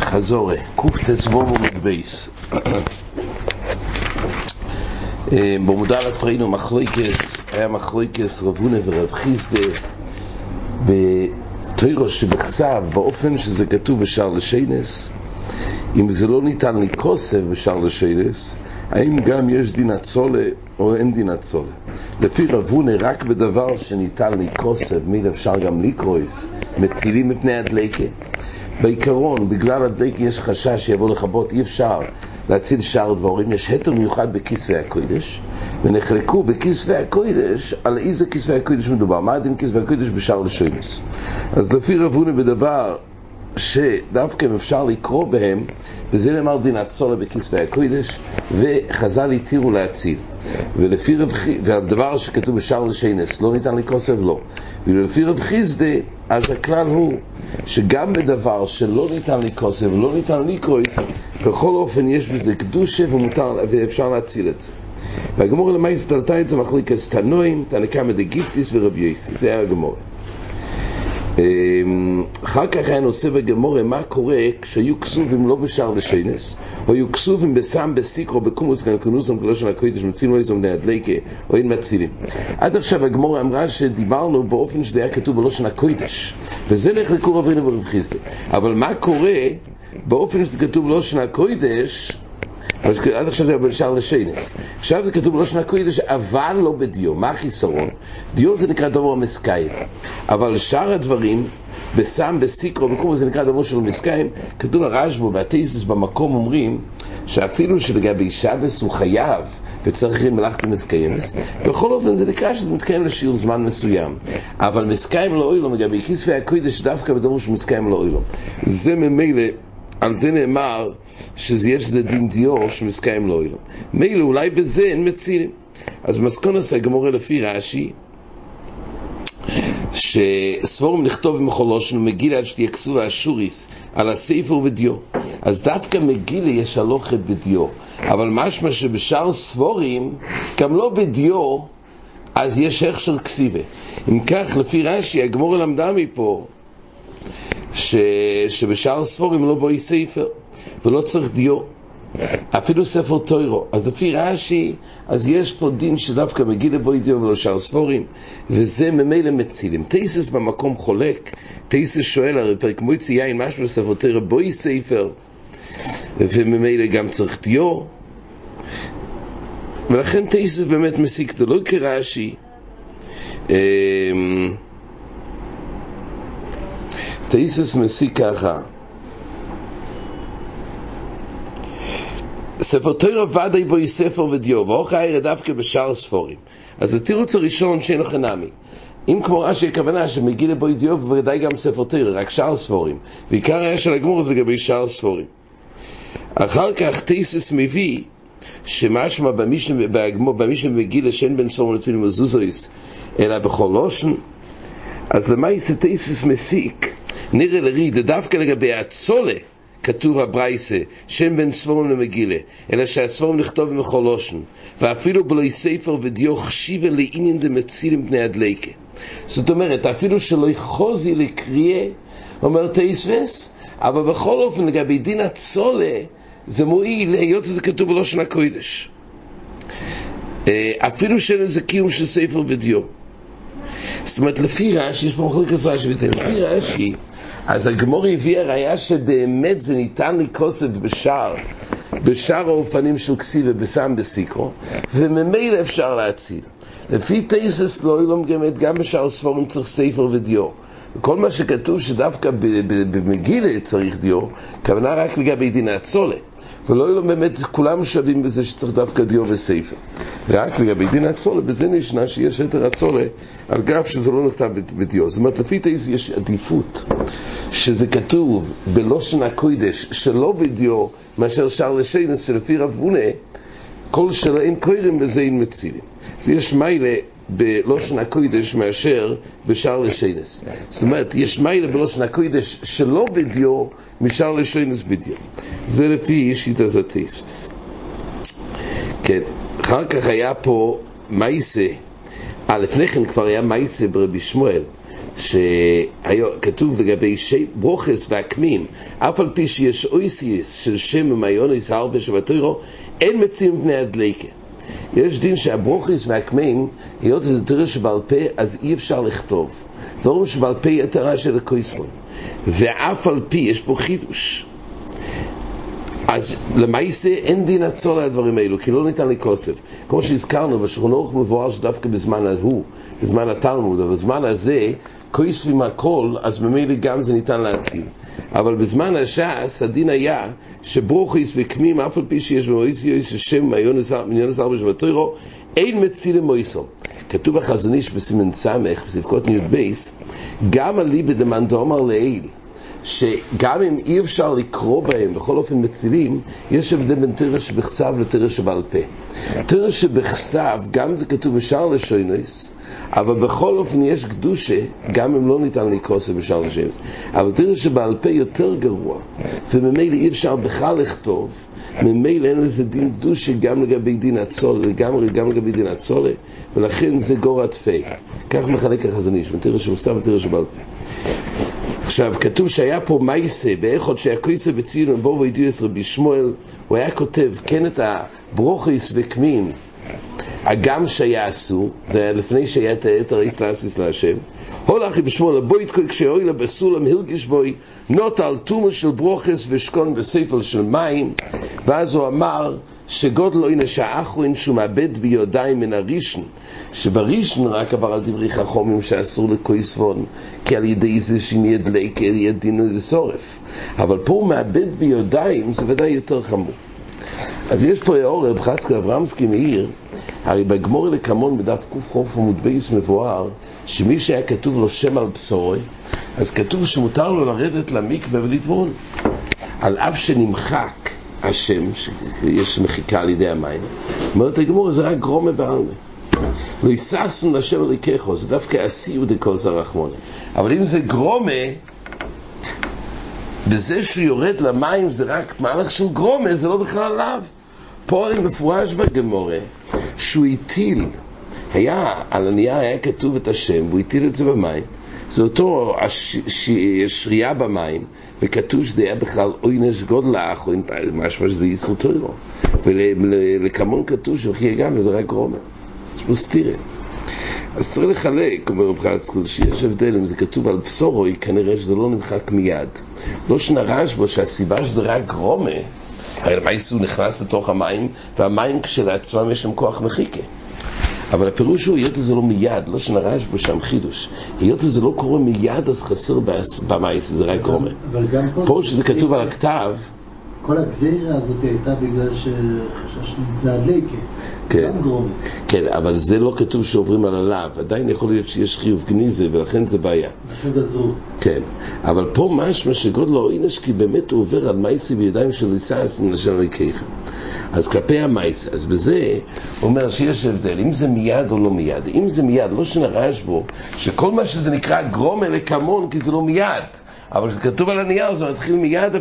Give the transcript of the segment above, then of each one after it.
חזורה, קט"ו עמוד בייס. בעמוד א' ראינו מחלוקס, היה מחלוקס רב הונא ורב חיסדה בתוירו שבכתב, באופן שזה כתוב בשער לשיינס, אם זה לא ניתן לקוסף בשער לשיינס, האם גם יש דין הצולה או אין דין הצולה. לפי רב הונא, רק בדבר שניתן לקוסף, מיל אפשר גם לקרויס, מצילים מפני הדלקה. בעיקרון, בגלל הדלק יש חשש שיבוא לכבות, אי אפשר להציל שאר דבורים, יש היתר מיוחד בכספי הקודש, ונחלקו בכספי הקודש על איזה כספי הקודש מדובר, מה הדין כספי הקודש בשאר לשוינס. אז לפי רב הונא בדבר שדווקא אפשר לקרוא בהם, וזה נאמר דין הצולה בכספי הקודש, וחז"ל התירו להציל. ולפי רב והדבר שכתוב בשער לשיינס, לא ניתן סב לא. ולפי רב חיסדה, אז הכלל הוא שגם בדבר שלא ניתן לקרוא סב ולא ניתן לקרוא, בכל אופן יש בזה קדושה ומותר, ואפשר להציל את זה. והגמור למאי הסתלתה את זה מחליקס תנועים, תנקמה דגיפטיס ורבי יוסי, זה היה הגמור. אחר כך היה נושא בגמורה מה קורה כשהיו כסובים לא בשער לשיינס או היו כסובים בסם בסיקרו בקומוס כאן כנוסם כלו של הקודש מצילו איזו בני הדליקה או אין מצילים. עד עכשיו הגמורה אמרה שדיברנו באופן שזה היה כתוב בלושן הקודש וזה נחלקו רבינו ורב חיסדה אבל מה קורה באופן שזה כתוב בלושן הקודש עד עכשיו זה היה בשער לשיינס. עכשיו זה כתוב בלושן הקודש, אבל לא בדיו. מה החיסרון? דיו זה נקרא דובר המסקאים. אבל שאר הדברים, בסם, בסיקרו, בקומו זה נקרא דבר של מסקאים, כתוב הרשב"א והתייסס במקום אומרים שאפילו שלגבי שבס הוא חייב וצריך מלאכת מסקיימס, בכל אופן זה נקרא שזה מתקיים לשיעור זמן מסוים. אבל מסקיים לא אוילום, לגבי כספי הקודש דווקא בדבר שמסקיים לא אוילום. זה ממילא על זה נאמר שיש זה דין דיור שמסקיים לא אילום. מילא אולי בזה אין מצילים. אז מסקונס הגמורה לפי רש"י שסבורם לכתוב במחולושן ומגילה עד שתהיה כסובה אשוריס על הספר ודיו. אז דווקא מגילה יש הלוכה בדיו. אבל משמע שבשאר סבורים, גם לא בדיו, אז יש הכשר כסיבה. אם כך, לפי רש"י, הגמורה למדה מפה ש... שבשאר ספורים לא בואי ספר ולא צריך דיו. אפילו ספר טוירו. אז לפי רש"י אז יש פה דין שדווקא מגיע לבואי דיו ולא שאר ספורים וזה ממילא מצילים. תייסס במקום חולק. תייסס שואל הרי פרק מויצי יין משהו לספר טוירו בואי ספר. וממילא גם צריך דיו. ולכן תייסס באמת מסיק. זה לא כרש"י תאיסס מסיק ככה. ספר תוירו ודאי בו ספר ודיו ואוכל העיר דווקא בשאר ספורים. אז התירוץ הראשון שאין לך נמי. אם כמו רש"י הכוונה שמגיע לבו דיו וודאי גם ספר תוירו רק שאר ספורים. ועיקר היה של הגמור זה לגבי שאר ספורים. אחר כך תאיסס מביא שמשמע במשנה מגילה שאין בין ספורים לתפילים מזוזויס אלא בכל לושן אז למה יסטייסס מסיק נראה לרי, דווקא לגבי הצולה כתוב הברייסה, שם בין ספורם למגילה, אלא שהספורם נכתוב במחולושן, ואפילו בלוי ספר ודיו חשיבה לעניין דמצילים בני הדליקה. זאת אומרת, אפילו שלא יחוזי לקריאה, אומר תייסווס, אבל בכל אופן לגבי דין הצולה, זה מועיל, היות שזה כתוב בלושן הקודש. אפילו שאין איזה קיום של ספר ודיו. זאת אומרת, לפי רש"י, יש פה מחלקת רש"י, לפי רש"י, אז הגמור הביא הראיה שבאמת זה ניתן לכוסף בשאר, בשאר האופנים של כסיבה, בסם בסיקרו, וממילא אפשר להציל. לפי תייסס לא אילום גמת, גם בשאר ספורים צריך ספר ודיו. וכל מה שכתוב שדווקא במגילה צריך דיו, כוונה רק לגבי דין הצולה. ולא יהיו לו באמת, כולם שווים בזה שצריך דווקא דיו וספר. רק לגבי דין הצולה, בזה נשנה שיש יתר הצולה, על גף שזה לא נכתב בדיו. זאת אומרת, לפי תאיס יש עדיפות, שזה כתוב בלושן הקוידש, שלא בדיו, מאשר שר לשיינס, שלפי רב הונא, כל אין קוירים בזה אין מצילים. אז יש מיילה בלושן הקוידש מאשר בשאר לשיינס. זאת אומרת, יש מיילה בלושן הקוידש שלא בדיו, משאר לשיינס בדיו. זה לפי שיטה זתיסס. כן, אחר כך היה פה מייסה, אה, לפני כן כבר היה מייסה ברבי שמואל, שכתוב לגבי ברוכס והקמים, אף על פי שיש אויסיס של שם ומיונס הרבה שבתוירו, אין מציעים בני הדליקה. יש דין שהברוכס והקמים, היות וזה תראה שבעל פה, אז אי אפשר לכתוב. דברים שבעל פה יתרה של הקויסמון. ואף על פי, יש פה חידוש. אז למעשה אין דין עצור לדברים האלו, כי לא ניתן לכוסף. כמו שהזכרנו, בשולחן ערוך מבואר שדווקא בזמן ההוא, בזמן התלמוד, אבל בזמן הזה, כוספים הכל, אז ממילא גם זה ניתן להציל. אבל בזמן הש"ס, הדין היה שברוכיס וקמים, אף על פי שיש במויס יויס השם מיונס ארבע שבתוירו, אין מציל למויסו. כתוב בחזון איש בסימן סמך, בספקות י"ב, גם אליבא דמאן דאמר לעיל. שגם אם אי אפשר לקרוא בהם, בכל אופן מצילים, יש הבדל בין תרא שבכסב לתרא שבעל פה. תרא שבכסב, גם זה כתוב בשער לשוינויס, אבל בכל אופן יש קדושה, גם אם לא ניתן לקרוא זה בשער לשוינויס. אבל תרא שבעל פה יותר גרוע, וממילא אי אפשר בכלל לכתוב, ממילא אין לזה דין קדושה גם לגבי דין הצולה, לגמרי גם לגבי דין הצולה, ולכן זה גור עטפי. כך מחלק החזון איש, תרא שבכסב ותרא שבעל פה. עכשיו, כתוב שהיה פה מייסה, באיכות שהיה כויסה בציון ובו וידעו את רבי שמואל, הוא היה כותב, כן את הברוכיס וקמים, הגם שיעשו, זה היה לפני שהיה את היתר איסלאסיס להשם, הולכי בשמואל, יתקוי כשאוי בסולם הלגיש בוי, נוט על תומה של ברוכס ושכון בספל של מים, ואז הוא אמר, שגודל אוי נשאחרין שהוא מאבד ביודיים מן הראשון שבראשון רק עבר על דברי חכומים שאסור לכויסבון כי על ידי זה שאם ידלק דין לסורף אבל פה הוא מאבד ביודיים זה ודאי יותר חמור. אז יש פה רב חצקה אברמסקי מאיר הרי בגמור לקמון בדף קח"ף עמוד בייס מבואר שמי שהיה כתוב לו שם על בשורי אז כתוב שמותר לו לרדת למקווה ולטבול על אף שנמחק השם, שיש מחיקה על ידי המים. אומרת הגמור, זה רק גרומה בעלמה. לא יססנו לשם אליקחו, זה דווקא הסיעו דקוס הרחמונה. אבל אם זה גרומה, בזה שהוא יורד למים זה רק מהלך של גרומה, זה לא בכלל עליו. פה הרי מפורש בגמורה, שהוא הטיל, היה, על הנייר היה כתוב את השם, והוא הטיל את זה במים. זה אותו השרייה במים, וכתוב שזה היה בכלל עוינש גודל האחרון, משמע שזה איסור טוירו. ולקמון כתוב שוכי גם זה רק גרומה. יש פה סטירה. אז צריך לחלק, אומר רב חצקל, שיש הבדל אם זה כתוב על בשורוי, כנראה שזה לא נמחק מיד. לא שנרש בו שהסיבה שזה רק הרי למעשה הוא נכנס לתוך המים, והמים כשלעצמם יש שם כוח מחיקה. אבל הפירוש הוא, היות וזה לא מיד, לא שנרש בו שם חידוש. היות וזה לא קורה מיד, אז חסר במייס, זה רק גרומה. פה שזה כתוב על הכתב... כל הגזירה הזאת הייתה בגלל שחששנו להדליקה. כן, כן, אבל זה לא כתוב שעוברים על הלאו, עדיין יכול להיות שיש חיוב גניזה ולכן זה בעיה. כן, אבל פה משמע שגודלו אינש כי באמת הוא עובר על מייסי בידיים של ליסאס נשאר ריקייכם. אז כלפי המייס, אז בזה אומר שיש הבדל, אם זה מיד או לא מיד. אם זה מיד, לא שנרש בו, שכל מה שזה נקרא גרום אלה כמון, כי זה לא מיד. אבל כשכתוב על הנייר זה מתחיל מיד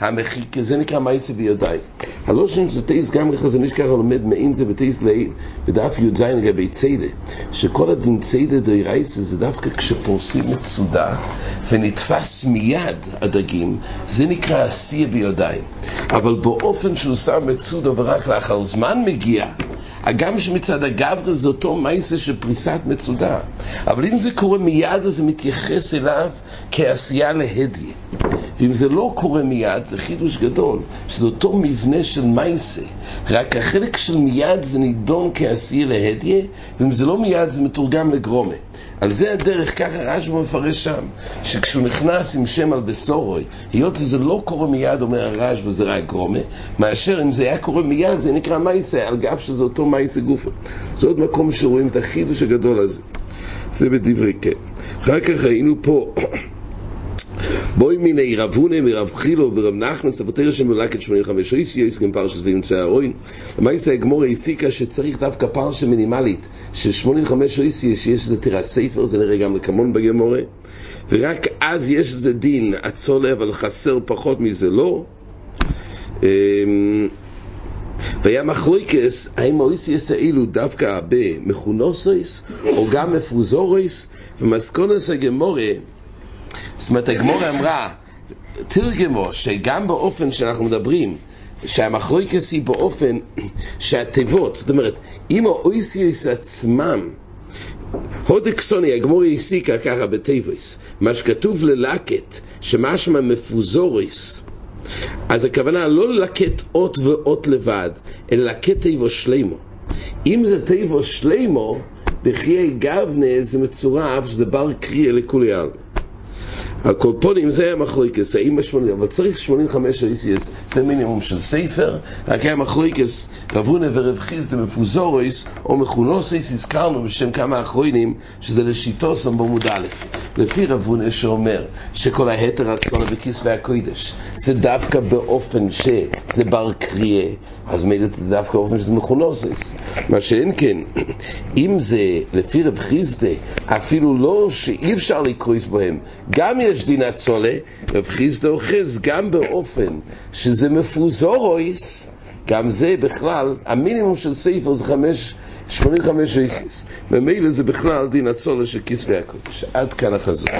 המחיק, זה נקרא מייסה בידיים. הלושן של טייס גם לחזון איש ככה לומד מעין זה בטייס לעיל, בדף י"ז לגבי ציידה, שכל הדין ציידה די רייסה זה דווקא כשפורסים מצודה ונתפס מיד הדגים, זה נקרא עשייה בידיים. אבל באופן שהוא שם מצודה ורק לאחר זמן מגיע, הגם שמצד הגברה זה אותו מייסה של פריסת מצודה. אבל אם זה קורה מיד, אז זה מתייחס אליו כעשייה להדיה. ואם זה לא קורה מיד, זה חידוש גדול, שזה אותו מבנה של מייסה. רק החלק של מיד זה נידון כעשייה להדיה, ואם זה לא מיד זה מתורגם לגרומה. על זה הדרך, ככה רשב"א מפרש שם, שכשהוא נכנס עם שם על בסורוי, היות שזה לא קורה מיד, אומר הרשב"א, זה רק גרומה, מאשר אם זה היה קורה מיד, זה נקרא מייסה, על גב שזה אותו מייסה גופה. זה עוד מקום שרואים את החידוש הגדול הזה. זה בדברי כן. אחר כך ראינו פה בואי מיני רב הונה מרב חילו ורב נחמן סבתר שם מלקת 85 איסי יש גם פרשס ואמצע הרוין למעשה הגמור הסיקה שצריך דווקא פרשה מינימלית של 85 איסי שיש איזה תירה ספר זה נראה גם לקמון בגמורה. ורק אז יש איזה דין עצולה אבל חסר פחות מזה לא? והיה מחלוקס, האם האויסיאס האלו דווקא במכונוסויס, או גם מפוזורויס, ומסקונס הגמורה, זאת אומרת הגמורה אמרה, תרגמו שגם באופן שאנחנו מדברים, שהמחלוקס היא באופן שהתיבות, זאת אומרת, אם האויסיאס עצמם, הודקסוני, הגמורי הסיקה ככה בתיבויס, מה שכתוב ללקט, שמשמע מפוזוריס, אז הכוונה לא ללקט אות ואות לבד, אלא ללקט תיבו שלימו. אם זה תיבו שלימו, בחיי גבנה זה מצורף, זה בר קריאה לכולי עלמא. הקולפונים זה היה מחלוקס, האם השמונים, אבל צריך 85 איסיאס, זה מינימום של ספר, רק היה מחלוקס, רבונה ורב חיסדה מפוזוריס, או מכונוסיס, הזכרנו בשם כמה אחרונים, שזה לשיטוסם בעמוד א', לפי רבונה שאומר, שכל ההתר הצפונה בכסבי הקוידש, זה דווקא באופן שזה בר קריאה, אז מילא זה דווקא באופן שזה מכונוסיס. מה שאין כן, אם זה לפי רב חיסדה, אפילו לא שאי אפשר לקרויס בהם, גם יש דין הצולה, רב חיסדה אוחז גם באופן שזה מפוזורויס, גם זה בכלל, המינימום של ספר זה חמש, 85 איסיס. ממילא זה בכלל דין הצולה של כסבי הקודש. עד כאן החזון.